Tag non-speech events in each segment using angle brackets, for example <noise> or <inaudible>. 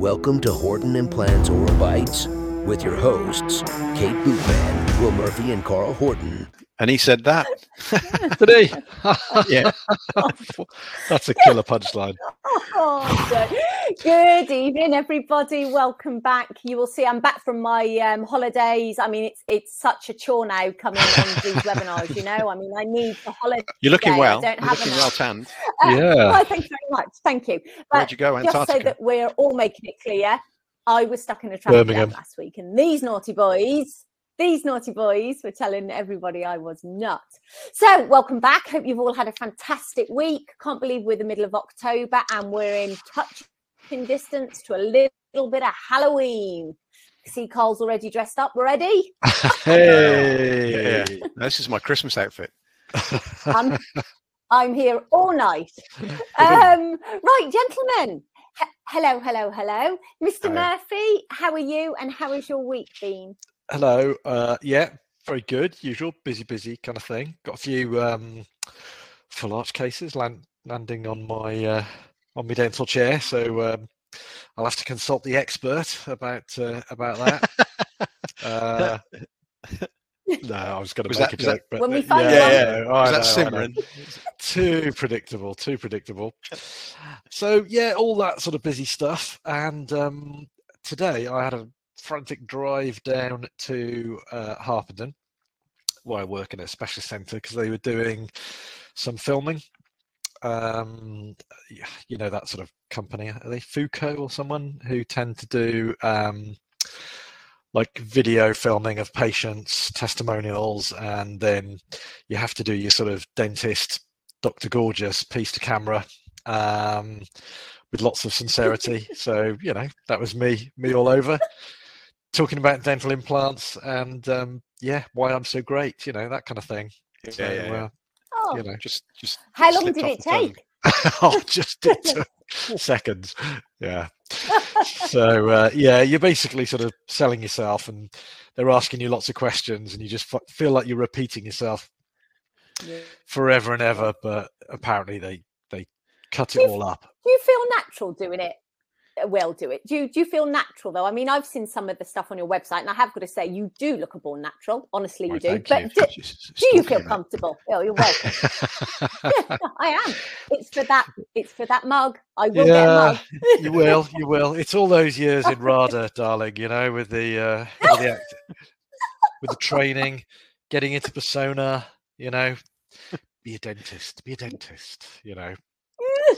Welcome to Horton Implants Oral Bites with your hosts, Kate Bootman, Will Murphy, and Carl Horton. And he said that. <laughs> Did he? <laughs> Yeah. <laughs> That's a killer punchline. Oh, good. Good evening, everybody. Welcome back. You will see I'm back from my um, holidays. I mean, it's it's such a chore now coming on these webinars. You know, I mean, I need the holiday. You're looking I well. don't You're have looking enough. well tanned. Uh, Yeah. Well, thank you very much. Thank you. Where'd you go? Antarctica? just so that we're all making it clear, I was stuck in a traffic Birmingham. jam last week, and these naughty boys, these naughty boys, were telling everybody I was not. So, welcome back. Hope you've all had a fantastic week. Can't believe we're the middle of October and we're in touching distance to a little bit of Halloween. See, Carl's already dressed up. We're ready? <laughs> Hey. Yeah, This is my Christmas outfit. I'm, I'm here all night. <laughs> Um, right, gentlemen. H- hello, hello, hello. Mr. Hello. Murphy, how are you and how has your week been? Hello. Uh, yeah, very good. Usual busy, busy kind of thing. Got a few um, full arch cases land, landing on my uh, on my dental chair, so um, I'll have to consult the expert about uh, about that. <laughs> uh, no, I was going to Was make that- a was that- joke, but When we find yeah, one- yeah, I Was know, that know. simmering? too predictable too predictable so yeah all that sort of busy stuff and um today i had a frantic drive down to uh harpenden where i work in a specialist centre because they were doing some filming um you know that sort of company are they Foucault or someone who tend to do um like video filming of patients testimonials and then you have to do your sort of dentist Dr. Gorgeous piece to camera um, with lots of sincerity. <laughs> so you know that was me, me all over, talking about dental implants and um, yeah, why I'm so great. You know that kind of thing. So, Yeah, yeah, yeah. uh, Oh, you know, Just, just. how long did it take? <laughs> oh, just it <laughs> took seconds. Yeah. So uh, yeah, you're basically sort of selling yourself, and they're asking you lots of questions, and you just f- feel like you're repeating yourself forever and ever. But apparently, they they cut it You've- all up. Do you feel natural doing it? Well, do it. Do you, do you feel natural though? I mean, I've seen some of the stuff on your website, and I have got to say, you do look a born natural. Honestly, you Why, do. But you. do, <laughs> do you feel comfortable? Oh, you're welcome. <laughs> <laughs> I am. It's for that. It's for that mug. I will get a mug. you will, you will. It's all those years in RADA, darling. You know, with the uh, with the act, with the training, getting into persona. You know, be a dentist, be a dentist. You know,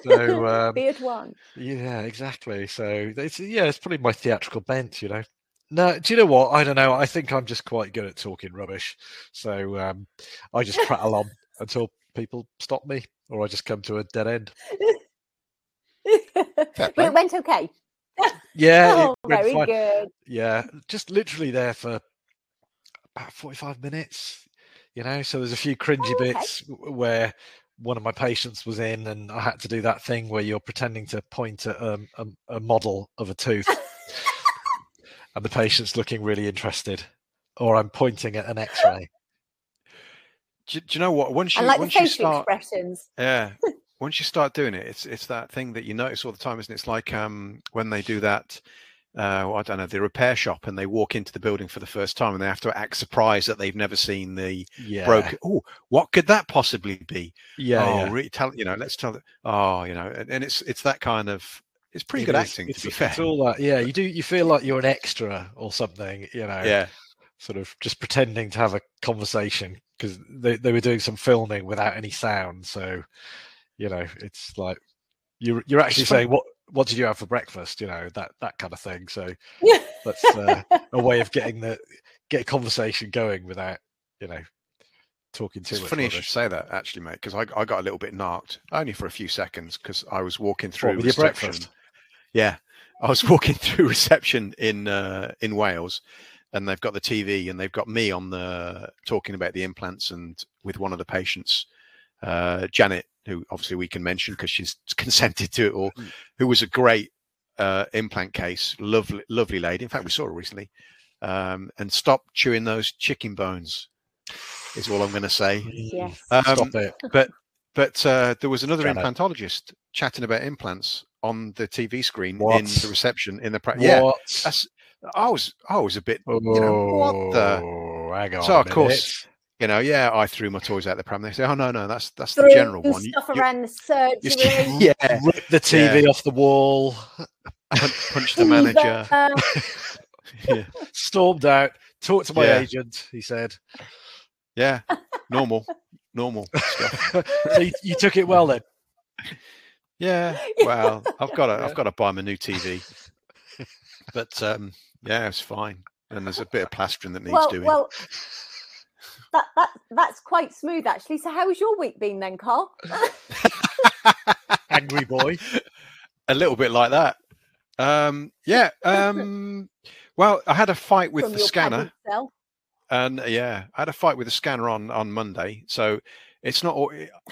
so <laughs> um, Beard one. yeah, exactly. So it's yeah, it's probably my theatrical bent. You know. No, do you know what? I don't know. I think I'm just quite good at talking rubbish. So um, I just <laughs> prattle on until people stop me, or I just come to a dead end. <laughs> but it went okay. Yeah, oh, went very fine. good. Yeah, just literally there for about 45 minutes, you know. So there's a few cringy Oh, okay. bits where one of my patients was in, and I had to do that thing where you're pretending to point at um, a, a model of a tooth, <laughs> and the patient's looking really interested, or I'm pointing at an x ray. Do, do you know what? Once you, I you like the once you facial start, expressions. yeah, <laughs> once you start doing it, it's it's that thing that you notice all the time, isn't it? It's like um when they do that. Uh, well, I don't know the repair shop, and they walk into the building for the first time, and they have to act surprised that they've never seen the Yeah. broken. Oh, what could that possibly be? Yeah. oh, yeah. tell you know, let's tell it. Oh, you know, and, and it's it's that kind of. It's pretty It good is. acting, to be fair. it's all that. Yeah, you do. You feel like you're an extra or something. You know. yeah, sort of just pretending to have a conversation because they, they were doing some filming without any sound so you know it's like you're you're actually saying what what did you have for breakfast? You know that that kind of thing. So that's uh, a way of getting the get a conversation going without you know talking too it's much funny you should say that actually, mate, because I, I got a little bit narked only for a few seconds because I was walking through what, reception. Yeah, I was <laughs> walking through reception in uh, in Wales, and they've got the TV and they've got me on the talking about the implants and with one of the patients, uh, Janet, who obviously we can mention because she's <laughs> consented to it all, Mm. who was a great uh, implant case, lovely lovely lady. In fact, we saw her recently, um, and stop chewing those chicken bones. Is all I'm going to say. Yes. Um, stop it but but uh, there was another Janet. implantologist chatting about implants on the TV screen in the reception in the practice. yeah. What? That's I was I was a bit Oh, you know what the hang on. So, a of course, minute. You know yeah I threw my toys out the pram. They say oh no no that's that's Threw the general one. Stuff you- around the you- surgery. <laughs> yeah, rip the TV off the wall, <laughs> punch, punch the manager. <laughs> Yeah, stormed out, talked to my Yeah. agent. He said, yeah, normal, normal stuff. so you, you took it well then. Yeah, well, I've got to I've got to buy my new TV, but um, yeah, it's fine. And there's a bit of plastering that needs well, doing. well, that, that that's quite smooth actually. So, how has your week been then, Carl? <laughs> Angry boy. a little bit like that. Um, yeah. <laughs> Um, well, I had a fight with From the scanner. and uh, yeah, I had a fight with the scanner on on Monday. So it's not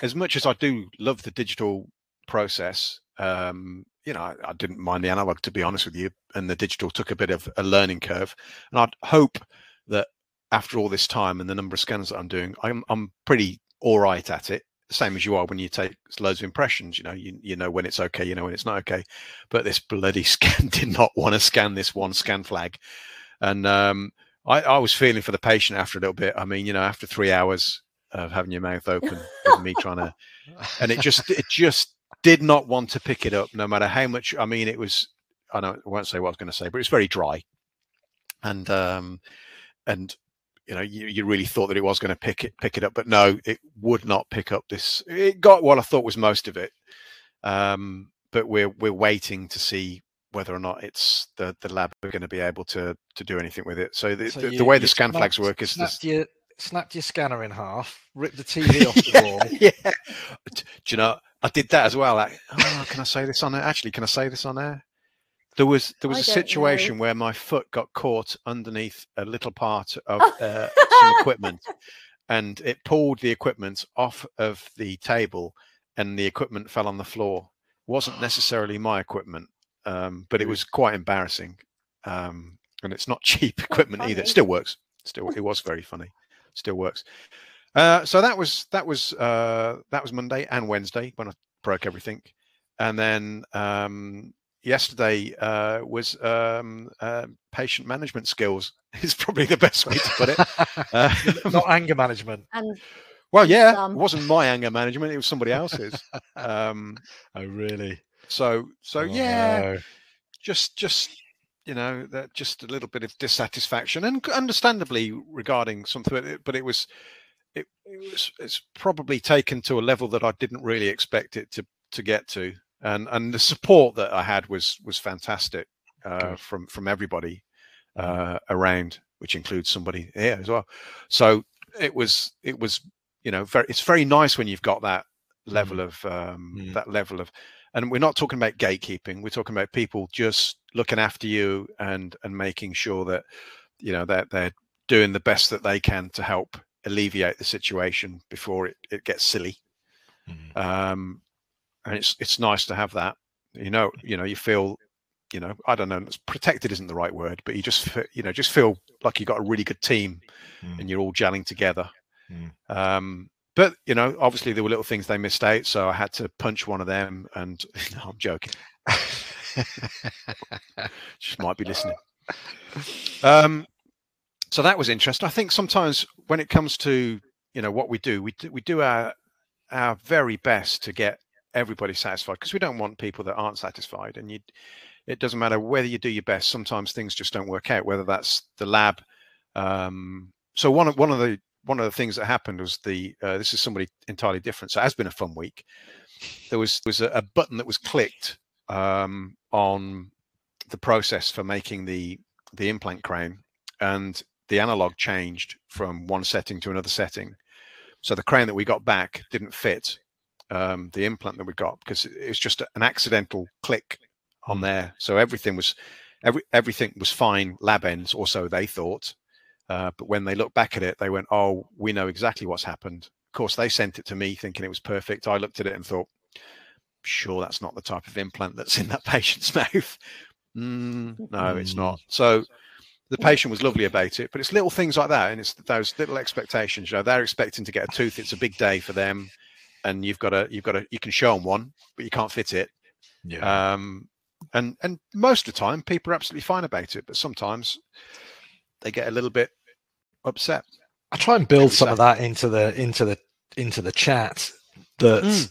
as much as I do love the digital process. Um, you know, I, I didn't mind the analog to be honest with you, and the digital took a bit of a learning curve. And I'd hope that after all this time and the number of scans that I'm doing, I'm I'm pretty all right at it. Same as you are when you take loads of impressions. You know, you you know when it's okay, you know when it's not okay. But this bloody <laughs> scan did not want to scan this one scan flag, and um, I, I was feeling for the patient after a little bit. I mean, you know, after three hours of having your mouth open, with me trying to, <laughs> and it just, it just did not want to pick it up, no matter how much. I mean, it was, I don't, I won't say what I was going to say, but it was very dry, and um, and you know, you, you really thought that it was going to pick it, pick it up, but no, it would not pick up this. It got what I thought was most of it, um, but we're we're waiting to see whether or not it's the the lab are going to be able to to do anything with it. So the, So the, you- the way the scan flags work is this. snapped your snapped your scanner in half, ripped the TV off the <laughs> wall. yeah. Do you know? I did that as well. Like, oh, can I say this on there? Actually, can I say this on there? There was there was I a don't know. situation where my foot got caught underneath a little part <laughs> of uh, some equipment, and it pulled the equipment off of the table, and the equipment fell on the floor. wasn't necessarily my equipment, um, but it was quite embarrassing. Um, and it's not <laughs> cheap equipment either. It still works. Still, it was very funny. Still works. Uh, so that was that was uh, that was Monday and Wednesday when I broke everything, and then um, yesterday uh, was um, uh, patient management skills. <laughs> Is probably the best way to put it. <laughs> Uh, Not anger management. And well, yeah, Um, it wasn't my anger management; it was somebody else's. Um, <laughs> Oh, really? so, so Oh, yeah, no. just just you know that just a little bit of dissatisfaction and understandably regarding something but it, but it was it, it was it's probably taken to a level that I didn't really expect it to to get to and and the support that I had was was fantastic uh, from from everybody uh, around which includes somebody here as well. So it was it was you know very it's very nice when you've got that level of um, Mm. that level of and we're not talking about gatekeeping we're talking about people just looking after you and and making sure that you know that they're doing the best that they can to help alleviate the situation before it, it gets silly. Mm. um and it's it's nice to have that. You know you know you feel you know i don't know it's protected isn't the right word but you just you know just feel like you've got a really good team Mm. and you're all gelling together. Mm. um but you know obviously there were little things they missed out so i had to punch one of them and <laughs> no, i'm joking. <laughs> Just might be listening. Um so that was interesting. I think sometimes when it comes to you know what we do we do, we do our our very best to get everybody satisfied because we don't want people that aren't satisfied and you it doesn't matter whether you do your best sometimes things just don't work out whether that's the lab um so one of one of the one of the things that happened was the uh, this is somebody entirely different so it has been a fun week. There was was a, a button that was clicked um on the process for making the the implant crown and the analog changed from one setting to another setting. So the crown that we got back didn't fit um, the implant that we got because it was just an accidental click on Mm. there. So everything was every everything was fine lab ends or so they thought. Uh, but when they looked back at it they went oh we know exactly what's happened. Of course they sent it to me thinking it was perfect. I looked at it and thought sure that's not the type of implant that's in that <laughs> patient's mouth. Mm, no it's Mm. not so the patient was lovely about it but it's little things like that and it's those little expectations you know they're expecting to get a tooth. It's a big day for them and you've got to you've got to you can show them one but you can't fit it Yeah. Um, and and most of the time, people are absolutely fine about it, but sometimes they get a little bit upset. I try and build some of that into the into the into the chat. That Mm.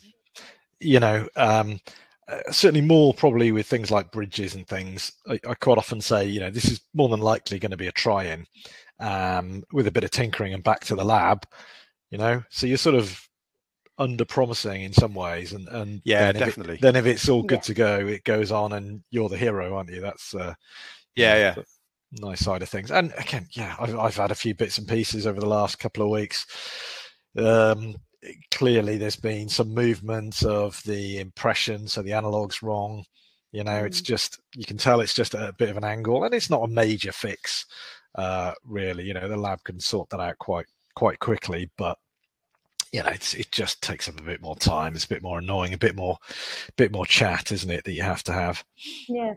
you know, um, uh, certainly more probably with things like bridges and things. I, I quite often say, you know, this is more than likely going to be a try-in um, with a bit of tinkering and back to the lab. You know, so you're sort of under promising in some ways, and and Yeah, then if it- definitely. then if it's all good Yeah. to go, it goes on, and you're the hero, aren't you? That's uh, Yeah, yeah. nice side of things. And again, yeah, I've I've had a few bits and pieces over the last couple of weeks. Um, clearly, there's been some movement of the impression, so the analog's wrong. You know, it's Mm. just you can tell it's just a bit of an angle, and it's not a major fix, uh, really. You know, the lab can sort that out quite quite quickly, but you know, it's it just takes up a bit more time. It's a bit more annoying, a bit more, bit more chat, isn't it? That you have to have. Yeah.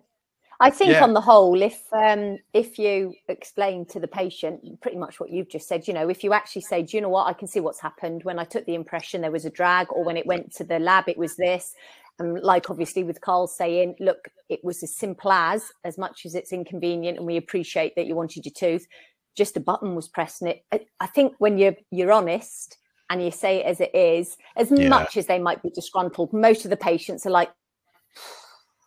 I think Yeah. on the whole, if um, if you explain to the patient pretty much what you've just said, you know, if you actually say, "Do you know what? I can see what's happened. When I took the impression, there was a drag, or when it went to the lab, it was this." And like obviously with Carl saying, "Look, it was as simple as, as much as it's inconvenient, and we appreciate that you wanted your tooth, just a button was pressing it, I- I think when you're you're honest and you say it as it is, as Yeah. much as they might be disgruntled, most of the patients are like,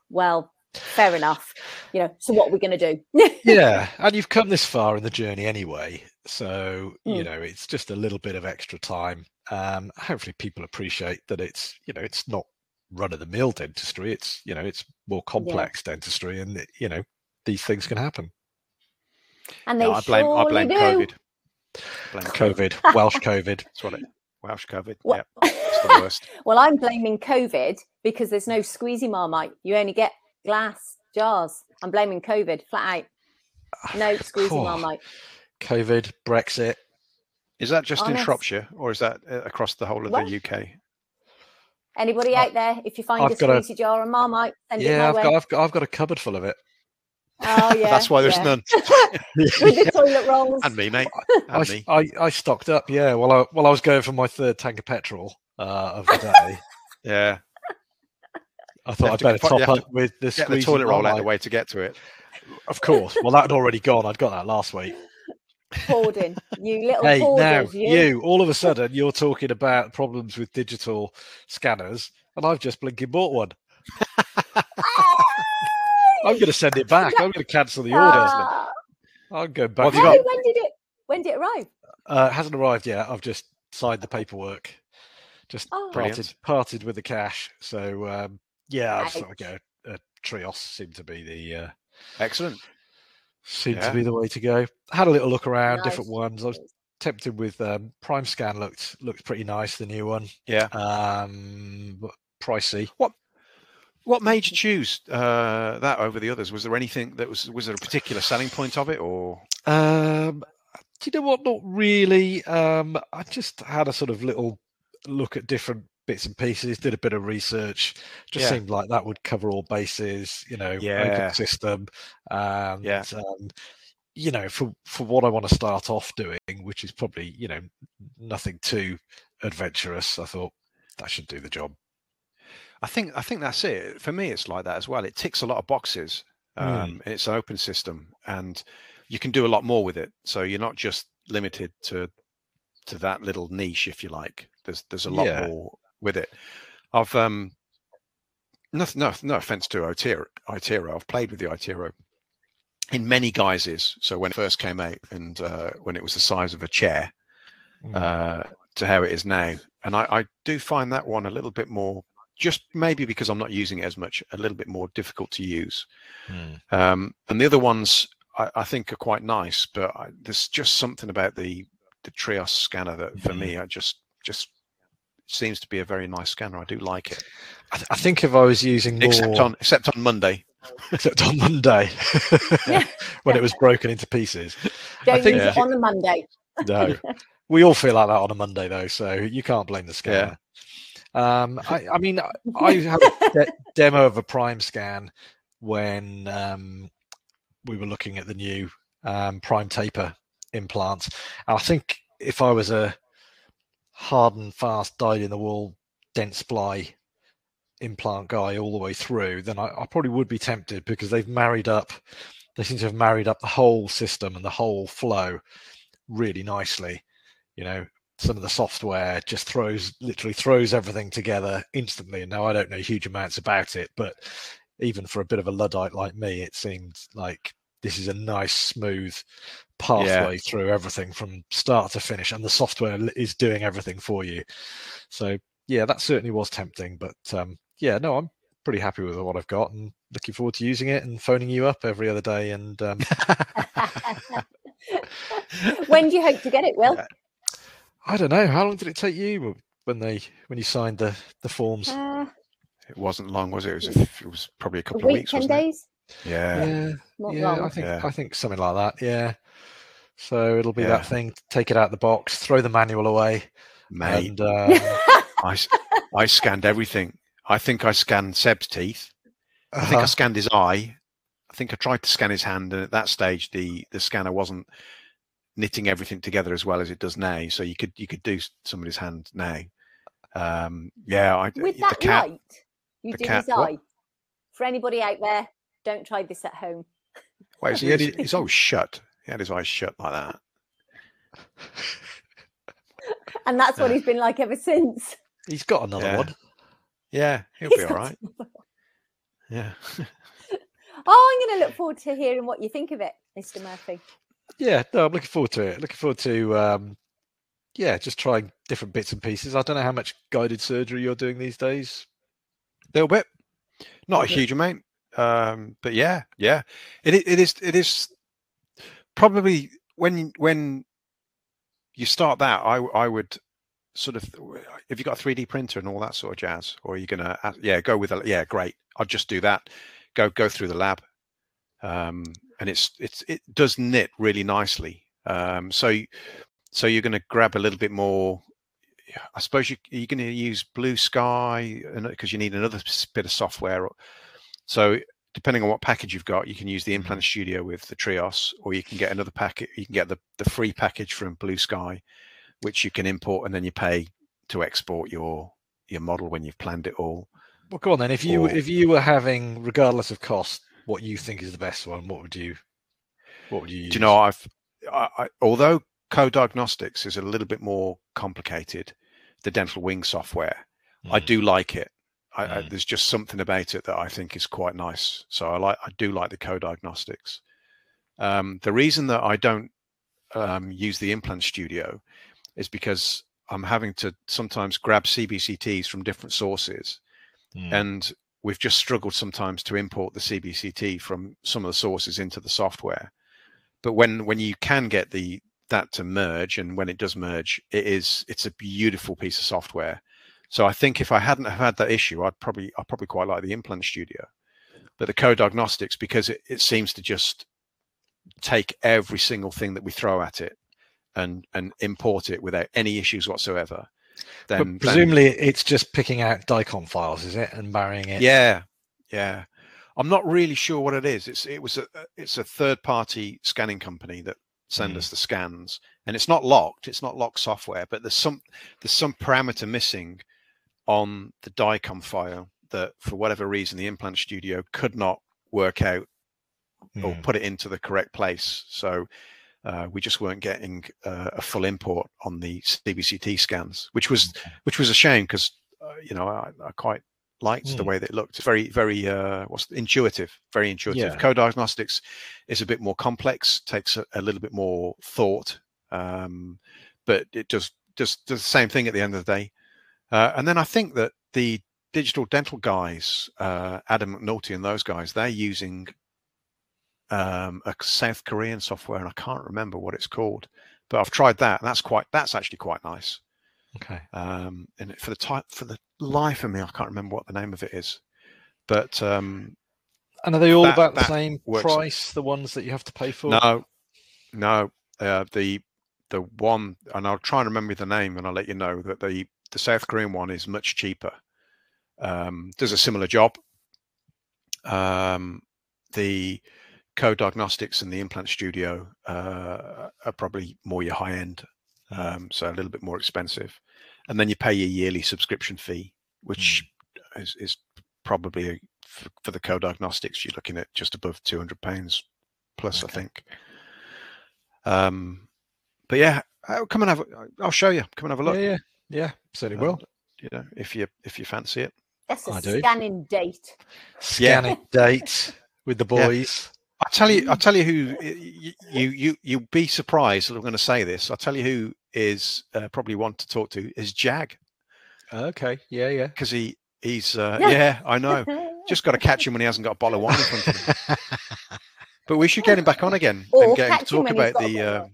"Well." fair enough you know so what are we going to do <laughs> yeah and you've come this far in the journey anyway so you Mm. know it's just a little bit of extra time um hopefully people appreciate that it's you know it's not run of the mill dentistry it's you know it's more complex dentistry and it- you know these things can happen and they No, I blame I blame do. COVID. <laughs> Blame COVID. covid welsh covid That's what it. Welsh COVID. Well- Yeah, it's the worst. <laughs> well i'm blaming covid because there's no squeezy marmite you only get glass jars i'm blaming covid flat out no squeezy Oh, marmite covid brexit Is that just in Shropshire or is that uh, across the whole of What? the UK? anybody I- out there if you find I've a got a- squeezy jar of marmite send it yeah my I've way got, I've got i've got a cupboard full of it oh <laughs> yeah That's why there's yeah. none. <laughs> with the toilet rolls and me, mate. <laughs> I, And s- me. I, I stocked up yeah while i while i was going for my third tank of petrol uh of the day Yeah. i thought i'd to better top you have up with the Get the toilet roll out of the way to get to it. Of course. Well, that had already gone. I'd got that last week. hoarding you little Hey, now you, you, all of a sudden, you're talking about problems with digital scanners, and I've just blinking bought one. I'm going to send it back. I'm going to cancel the order. Ah. I'll go back. What have to you Hey, got? when did it when did it arrive Uh, it hasn't arrived yet. I've just signed the paperwork. Just Oh. parted parted with the cash. So um, yeah, I've sort of Ouch. go. Uh, Trios seemed to be the uh, Excellent. seemed Yeah. to be the way to go. Had a little look around, different ones. I was tempted with um, Prime Scan. looked looked pretty nice. The new one, Yeah. um, but pricey. What made you choose uh, that over the others? Was there anything that was was there a particular selling point of it, or Um, do you know what? Not really. Um, I just had a sort of little look at different bits and pieces. Did a bit of research. Just Yeah. seemed like that would cover all bases. You know, Yeah. open system. And, Yeah. Um, you know, for for what I want to start off doing, which is probably you know nothing too adventurous, I thought that should do the job. I think I think that's it. For me, it's like that as well. It ticks a lot of boxes. Mm. Um, It's an open system, and you can do a lot more with it. So you're not just limited to to that little niche, if you like. There's there's a lot Yeah. more with it. I've um, no no no offense to Itero, Itero. I've played with the Itero in many guises. So when it first came out, and uh, when it was the size of a chair, Mm. uh, to how it is now. And I, I do find that one a little bit more, just maybe because I'm not using it as much, a little bit more difficult to use. Mm. Um, and the other ones I, I think are quite nice, but I, there's just something about the the Trios scanner that for Mhm. me, I just just seems to be a very nice scanner. I do like it, I, th- I think if I was using more, except on except on Monday. except on Monday <laughs> Yeah. <laughs> when it was broken into pieces. don't think- use it on a monday No, <laughs> we all feel like that on a Monday though, so you can't blame the scanner. Um, <laughs> I, I mean, I- had a de- demo of a Prime scan when um, we were looking at the new um, Prime taper implants. And I think if I was a hard and fast, dyed in the wool, Dentsply implant guy all the way through, then I, I probably would be tempted because they've married up. They seem to have married up the whole system and the whole flow really nicely. You know, some of the software just throws literally throws everything together instantly. And now I don't know huge amounts about it, but even for a bit of a luddite like me, it seemed like this is a nice smooth pathway yeah. through everything from start to finish, and the software is doing everything for you. So yeah, that certainly was tempting, but um, yeah, no, I'm pretty happy with what I've got and looking forward to using it and phoning you up every other day. And um... <laughs> <laughs> when do you hope to get it, Will? I don't know. How long did it take you when they when you signed the the forms? Uh, it wasn't long, was it? It was, a, it was probably a couple a of weeks. Ten days. It? Yeah. Yeah. yeah I think yeah. I think something like that. Yeah. So it'll be yeah. that thing. Take it out of the box, throw the manual away, mate. And, uh, I I scanned everything. I think I scanned Seb's teeth. I think uh-huh. I scanned his eye. I think I tried to scan his hand, and at that stage, the the scanner wasn't knitting everything together as well as it does now. So you could you could do somebody's hand now. Um, yeah, I, with that cat, light, you do cat, his eye. What? For anybody out there, don't try this at home. Wait, so he had his, his <laughs> eyes shut. He had his eyes shut like that. <laughs> and that's what he's been like ever since. He's got another yeah. one. Yeah, he'll he's be all right. Yeah. <laughs> oh, I'm going to look forward to hearing what you think of it, Mr. Murphy. Yeah, no, I'm looking forward to it. Looking forward to, um, yeah, just trying different bits and pieces. I don't know how much guided surgery you're doing these days. A little bit, not a, huge amount, um, but yeah, yeah, it it is it is probably when when you start that, I I would sort of if you've got a 3D printer and all that sort of jazz, or are you're gonna yeah go with a yeah great, I'll just do that. Go go through the lab, um, and it's it's it does knit really nicely. Um, so so you're going to grab a little bit more. I suppose you, you're going to use Blue Sky because you need another bit of software. So depending on what package you've got, you can use the mm-hmm. Implant Studio with the Trios, or you can get another packet. You can get the the free package from Blue Sky, which you can import and then you pay to export your your model when you've planned it all. Well, go on then. If you or, if you were having, regardless of cost, what you think is the best one, what would you what would you use? Do you know I've I, I, although coDiagnostiX is a little bit more complicated, the dental wing software, mm. I do like it. I, mm. there's just something about it that I think is quite nice. So I like I do like the coDiagnostiX. Um, the reason that I don't um, use the implant studio is because I'm having to sometimes grab CBCTs from different sources, mm. and we've just struggled sometimes to import the CBCT from some of the sources into the software. But when when you can get the that to merge, and when it does merge, it is it's a beautiful piece of software. So I think if I hadn't have had that issue, I'd probably I probably quite like the Implant Studio, but the coDiagnostiX because it, it seems to just take every single thing that we throw at it and and import it without any issues whatsoever. Then but presumably then, it's just picking out DICOM files, is it, and marrying it? Yeah, yeah. I'm not really sure what it is. It's it was a it's a third party scanning company that send mm. us the scans, and it's not locked. It's not locked software, but there's some there's some parameter missing on the DICOM file that, for whatever reason, the implant studio could not work out mm. or put it into the correct place. So uh, we just weren't getting uh, a full import on the CBCT scans, which was which was a shame because uh, you know I, I quite liked mm. the way that it looked. It's very very uh, what's intuitive, very intuitive. Yeah. coDiagnostiX is a bit more complex, takes a, a little bit more thought, um, but it just just does the same thing at the end of the day. Uh, and then I think that the digital dental guys, uh, Adam McNulty and those guys, they're using um, a South Korean software, and I can't remember what it's called, but I've tried that, and that's quite that's actually quite nice. Okay. Um, and for the type for the life of me, I can't remember what the name of it is, but um, and are they all that, about the same price? The ones that you have to pay for? No, no. Uh, the the one, and I'll try and remember the name, and I'll let you know that the the South Korean one is much cheaper. Um, does a similar job. Um, the coDiagnostiX and the implant studio uh, are probably more your high end um, so a little bit more expensive and then you pay your yearly subscription fee which mm. is, is probably for, for the coDiagnostiX you're looking at just above 200 pounds plus i think um but yeah uh, come and have I'll show you come and have a look Yeah, yeah, yeah. Certainly Uh, will. you know if you if you fancy it That's a I do. scanning date. Scanning date with the Yeah. boys. I'll tell you. I'll tell you who you you you you'll be surprised that I'm going to say this. I'll tell you who is uh, probably one to talk to is Jag Okay. Yeah, yeah. because he he's uh, yeah I know. <laughs> Just got to catch him when he hasn't got a bottle of wine in front of him. <laughs> But we should get him back on again Or and get him to catch him talk about the bottle.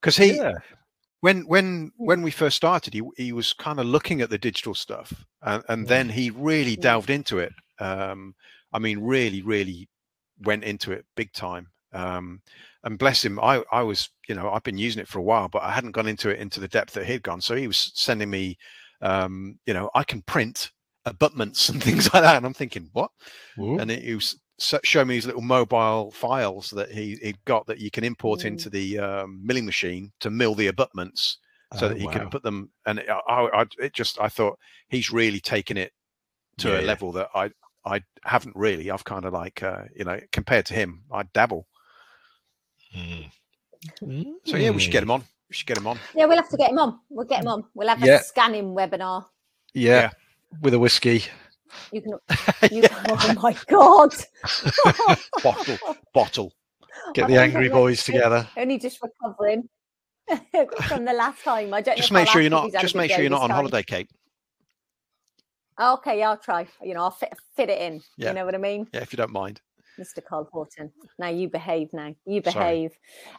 because he yeah. when when when we first started he he was kind of looking at the digital stuff and, and then he really Mm. delved into it um i mean really really went into it big time um and bless him i i was you know i've been using it for a while but i hadn't gone into it into the depth that he'd gone so he was sending me um you know i can print abutments <laughs> and things like that and i'm thinking what Ooh. and he was showing me these little mobile files that he he got that you can import Mm. into the um, milling machine to mill the abutments so Oh, that he can put them and it, I, I it just i thought he's really taken it to Yeah, a yeah. level that i i haven't really i've kind of like uh, you know compared to him i dabble Mm. so yeah we should get Mm. him on we should get him on Yeah, we'll have to get him on. We'll get him on. We'll have Yeah. a scanning webinar. Yeah, Yeah. with a whiskey. You can. <laughs> You, Oh my god! <laughs> bottle bottle Get I the angry boys together. Only just recovering <laughs> from the last time. I don't. just know make sure you're not he's had a just make sure you're not on time. holiday kate Okay, I'll try. You know, I'll fit fit it in. Yeah. You know what I mean? yeah if you don't mind Mr. Carl Horton. Now you behave. Now you Sorry. behave.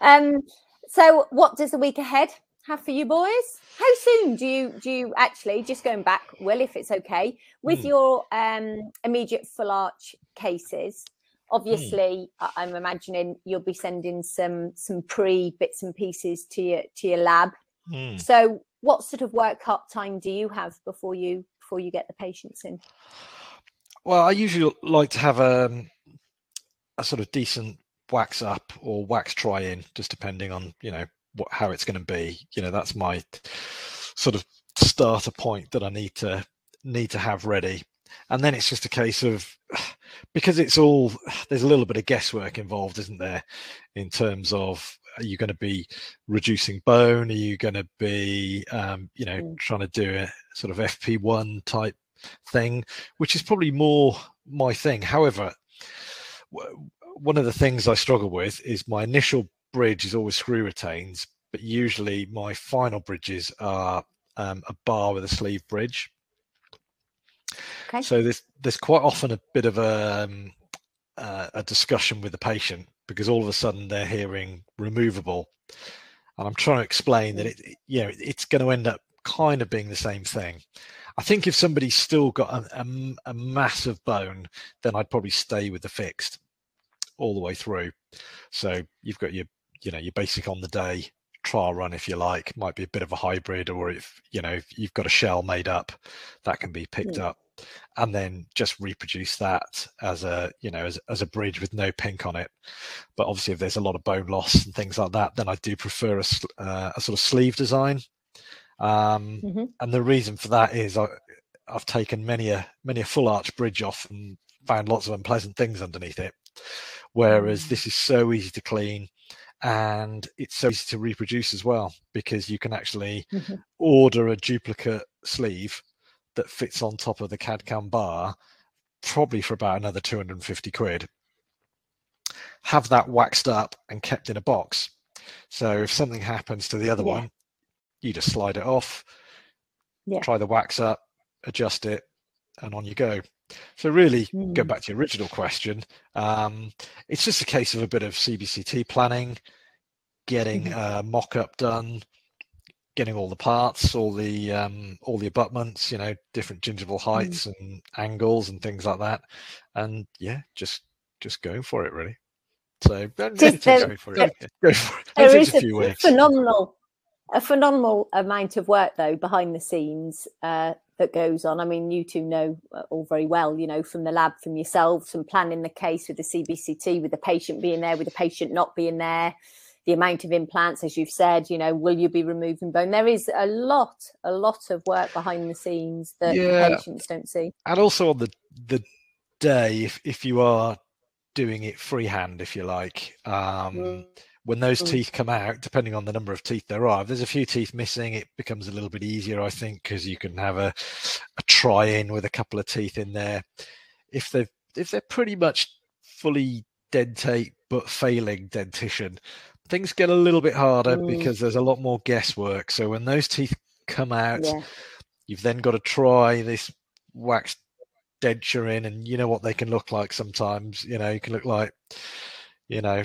Um. So, what does the week ahead have for you boys? How soon do you do you actually just going back? Will, if it's okay, with Hmm. your um immediate full arch cases. Obviously, I- I'm imagining you'll be sending some some pre bits and pieces to your to your lab. Mm. So, what sort of work up time do you have before you before you get the patients in? Well, I usually like to have um, a sort of decent wax up or wax try in, just depending on you know what how it's going to be. You know, that's my sort of starter point that I need to need to have ready, and then it's just a case of <sighs> because it's all <sighs> there's a little bit of guesswork involved, isn't there, in terms of are you going to be reducing bone? Are you going to be um, you know Mm. trying to do a sort of FP1 type thing, which is probably more my thing. However, w- one of the things I struggle with is my initial bridge is always screw retains, but usually my final bridges are um, a bar with a sleeve bridge. Okay. So there's there's quite often a bit of a um, uh, a discussion with the patient because all of a sudden they're hearing removable, and I'm trying to explain that hmm. it it- you know it's going to end up kind of being the same thing. I think if somebody's still got a, a a massive bone, then I'd probably stay with the fixed all the way through. So you've got your you know your basic on the day trial run if you like might be a bit of a hybrid or if you know if you've got a shell made up that can be picked Mm. up and then just reproduce that as a you know as, as a bridge with no pink on it but obviously if there's a lot of bone loss and things like that then i do prefer a, uh, a sort of sleeve design um, Mhm. and the reason for that is I, i've taken many a many a full arch bridge off and found lots of unpleasant things underneath it whereas Mm. this is so easy to clean and it's so easy to reproduce as well because you can actually Mhm. order a duplicate sleeve that fits on top of the CAD CAM bar, probably for about another 250 quid. Have that waxed up and kept in a box. So if something happens to the other Yeah. one, you just slide it off, Yeah. try the wax up, adjust it, and on you go. So really, go Mm. back to your original question. Um, it's just a case of a bit of CBCT planning, getting Mhm. a mock-up done, getting all the parts, all the um, all the abutments, you know, different gingival heights and angles and things like that, and yeah, just just going for it really. So it Just takes, Go for yeah. it. <laughs> go for it. There a a few weeks. phenomenal, a phenomenal amount of work though behind the scenes uh, that goes on. I mean, you two know uh, all very well, you know, from the lab, from yourselves, from planning the case with the CBCT, with the patient being there, with the patient not being there. the amount of implants, as you've said, you know, will you be removing bone? There is a lot, a lot of work behind the scenes that Yeah. patients don't see. and also on the the day if if you are doing it freehand if you like um Mm. When those Mm. teeth come out depending on the number of teeth there are if there's a few teeth missing it becomes a little bit easier i think because you can have a, a try in with a couple of teeth in there if they've if they're pretty much fully dentate but failing dentition things get a little bit harder Mm. because there's a lot more guesswork so when those teeth come out Yeah. you've then got to try this wax denture in and you know what they can look like sometimes you know you can look like you know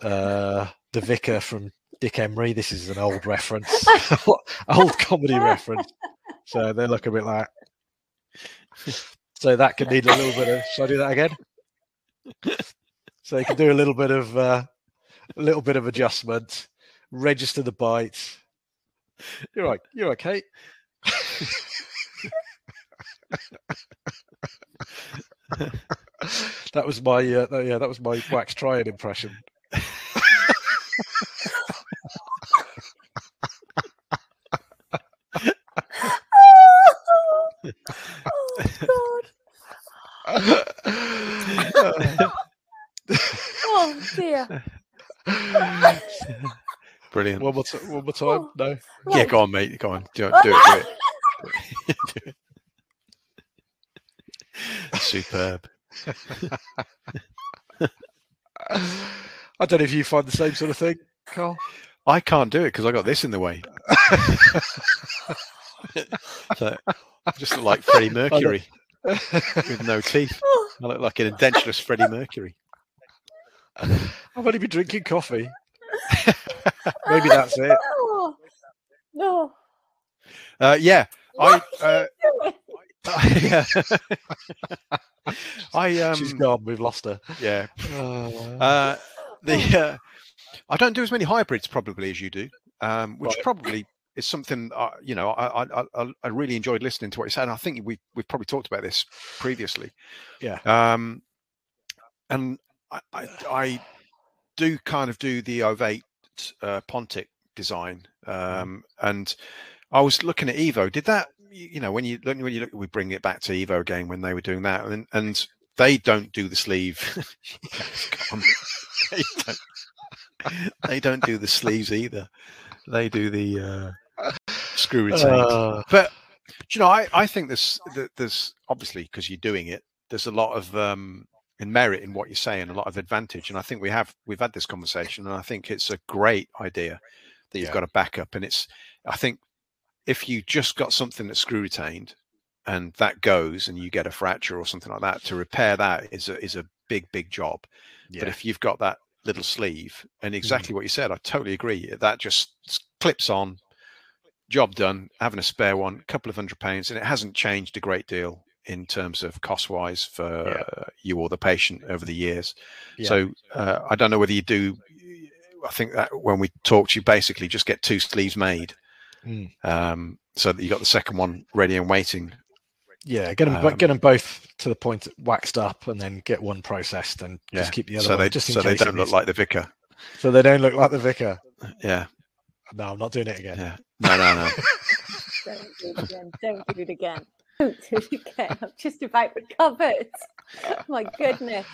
uh the vicar from dick emery. This is an old reference. <laughs> <laughs> Old comedy reference. So they look a bit like <laughs> so that could need a little bit of should i do that again? So you can do a little bit of uh, a little bit of adjustment. Register the bite. You're right. You're okay that was my uh, yeah that was my wax trying impression oh God! Oh dear! Brilliant. one more, t- one more time no yeah, go on, mate. Go on. Do, do it. Do it. <laughs> Superb. <laughs> i don't know if you find the same sort of thing carl I can't do it because I got this in the way. <laughs> so I just look like Freddie Mercury with no teeth. I look like an edentulous Freddie Mercury. <laughs> i've only been drinking coffee maybe that's it <laughs> no. Uh, yeah, I, What uh, are you doing? I um, she's gone we've lost her yeah. <sighs> Uh, Uh, the uh, I don't do as many hybrids probably as you do, um, which Right. probably is something uh, you know I, I I I really enjoyed listening to what you said. And I think we we've probably talked about this previously. Yeah. Um, and I, I, I do kind of do the ovate uh, Pontic design, um, and I was looking at Evo. Did that you know when you when you look we bring it back to Evo again when they were doing that and and they don't do the sleeve. <laughs> <laughs> They, don't, <laughs> they don't do the sleeves either. They do the uh, screw retain. <laughs> uh, but you know, I, I think there's there's obviously because you're doing it, there's a lot of um, in merit in what you're saying, a lot of advantage, and I think we have we've had this conversation, and I think it's a great idea that you've Yeah. got a backup, and it's I think if you just got something that's screw retained and that goes and you get a fracture or something like that to repair that is a is a big big job but if you've got that little sleeve and exactly what you said i totally agree that just clips on job done having a spare one a couple of hundred pounds and it hasn't changed a great deal in terms of cost wise for Yeah. uh, you or the patient over the years Yeah. so uh, i don't know whether you do i think that when we talked you basically just get two sleeves made Mm. um, so that you got the second one ready and waiting Yeah, get them, Um, get them both to the point waxed up, and then get one processed, and yeah just keep the other so one. they just in so they don't look like the vicar so they don't look like the vicar. yeah No, I'm not doing it again. yeah no no no <laughs> Don't do it again. Don't do it again. Don't do it again. I'm just about recovered. My goodness.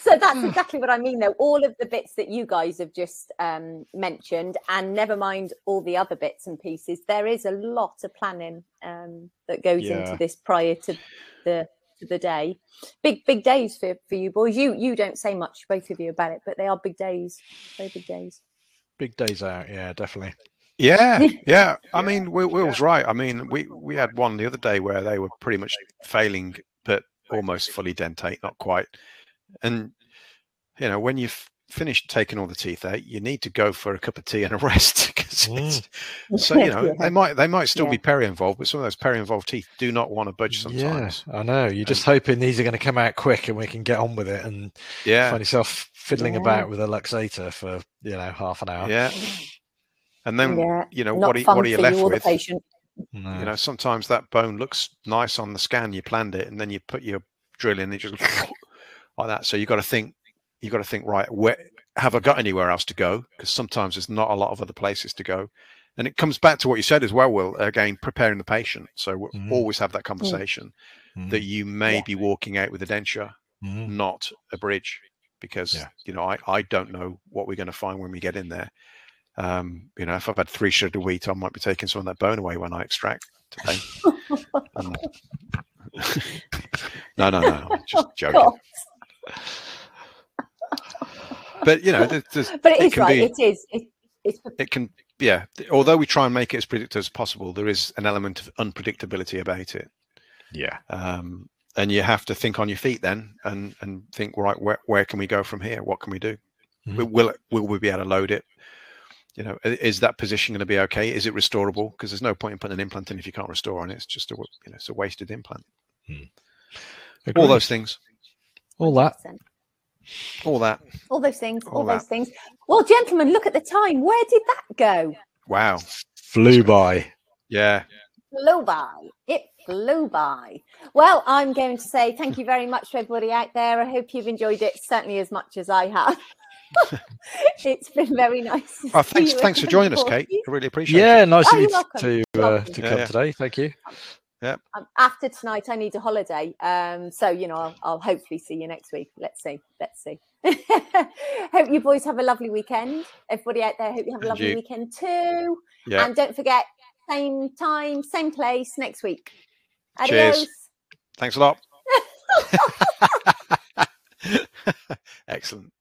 So that's exactly what I mean, though. All of the bits that you guys have just um, mentioned, and never mind all the other bits and pieces, there is a lot of planning um, that goes Yeah. into this prior to the to the day. Big big days for, for you boys. You you don't say much, both of you, about it, but they are big days. Very big days. Big days out. Yeah, definitely. Yeah, <laughs> yeah. I mean, Will, Will's right. I mean, we we had one the other day where they were pretty much failing, but almost fully dentate, not quite. And you know, when you've finished taking all the teeth out, you need to go for a cup of tea and a <laughs> rest because mm. it's so you <laughs> know Yeah. they might they might still Yeah. be peri-involved, but some of those peri-involved teeth do not want to budge sometimes. Yeah, I know. You're just hoping these are going to come out quick, and we can get on with it, and Yeah, find yourself fiddling Yeah. about with a luxator for you know half an hour. yeah. And then yeah. you know Not what are, what are you left you with? patient. No. You know, sometimes that bone looks nice on the scan. You planned it, and then you put your drill in, and it just <laughs> like that. So you've got to think. you've got to think right. Where? have I got anywhere else to go? Because sometimes there's not a lot of other places to go. And it comes back to what you said as well, Will, again, preparing the patient. So we'll Mhm. always have that conversation that you may Yeah. be walking out with a denture, Mhm. not a bridge, because, Yeah. you know, I, I don't know what we're going to find when we get in there. Um, you know, if I've had three shredded wheat, I might be taking some of that bone away when I extract today. <laughs> Um, <laughs> no, no, no, I'm just joking. God. But you know, there's, there's, <laughs> But it It is can right. be- It is. It, it's it can yeah although we try and make it as predictable as possible there is an element of unpredictability about it Yeah. um, and you have to think on your feet then and and think right where, where can we go from here what can we do Mhm. will, will it- will we be able to load it you know is that position going to be okay is it restorable because there's no point in putting an implant in if you can't restore on it it's just a w- you know it's a wasted implant all those things all that. all that All those things. All, All those that. things. Well, gentlemen, look at the time. Where did that go? wow Flew by. yeah flew by. It flew by. Well, I'm going to say thank you very much to everybody out there. I hope you've enjoyed it certainly as much as I have. <laughs> it's been very nice. to oh, see thanks you thanks for joining us kate i really appreciate Yeah, it Yeah, nice Oh, of you to uh, welcome. to Yeah, come yeah. today. Thank you. Um, after tonight, I need a holiday. Um, so you know, I'll, I'll hopefully see you next week. Let's see. Let's see. <laughs> hope you boys have a lovely weekend. Everybody out there, hope you have a lovely weekend too. yeah And don't forget, same time, same place next week. Cheers. Thanks a lot. <laughs> <laughs> Excellent.